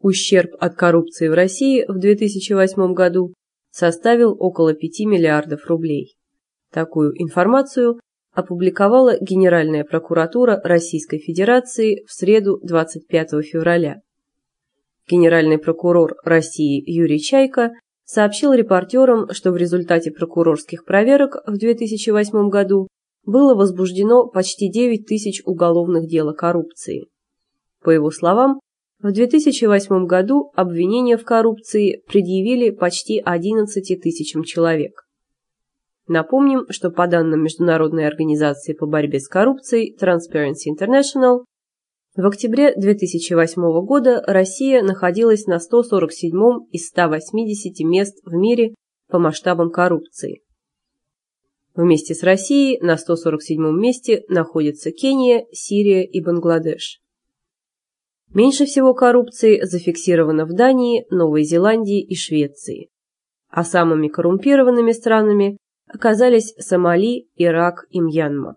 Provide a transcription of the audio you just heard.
Ущерб от коррупции в России в 2008 году составил около 5 миллиардов рублей. Такую информацию опубликовала Генеральная прокуратура Российской Федерации в среду 25 февраля. Генеральный прокурор России Юрий Чайка сообщил репортерам, что в результате прокурорских проверок в 2008 году было возбуждено почти 9 тысяч уголовных дел о коррупции. По его словам, в 2008 году обвинения в коррупции предъявили почти 11 тысячам человек. Напомним, что по данным Международной организации по борьбе с коррупцией Transparency International, в октябре 2008 года Россия находилась на 147 из 180 мест в мире по масштабам коррупции. Вместе с Россией на 147 месте находятся Кения, Сирия и Бангладеш. Меньше всего коррупции зафиксировано в Дании, Новой Зеландии и Швеции. А самыми коррумпированными странами оказались Сомали, Ирак и Мьянма.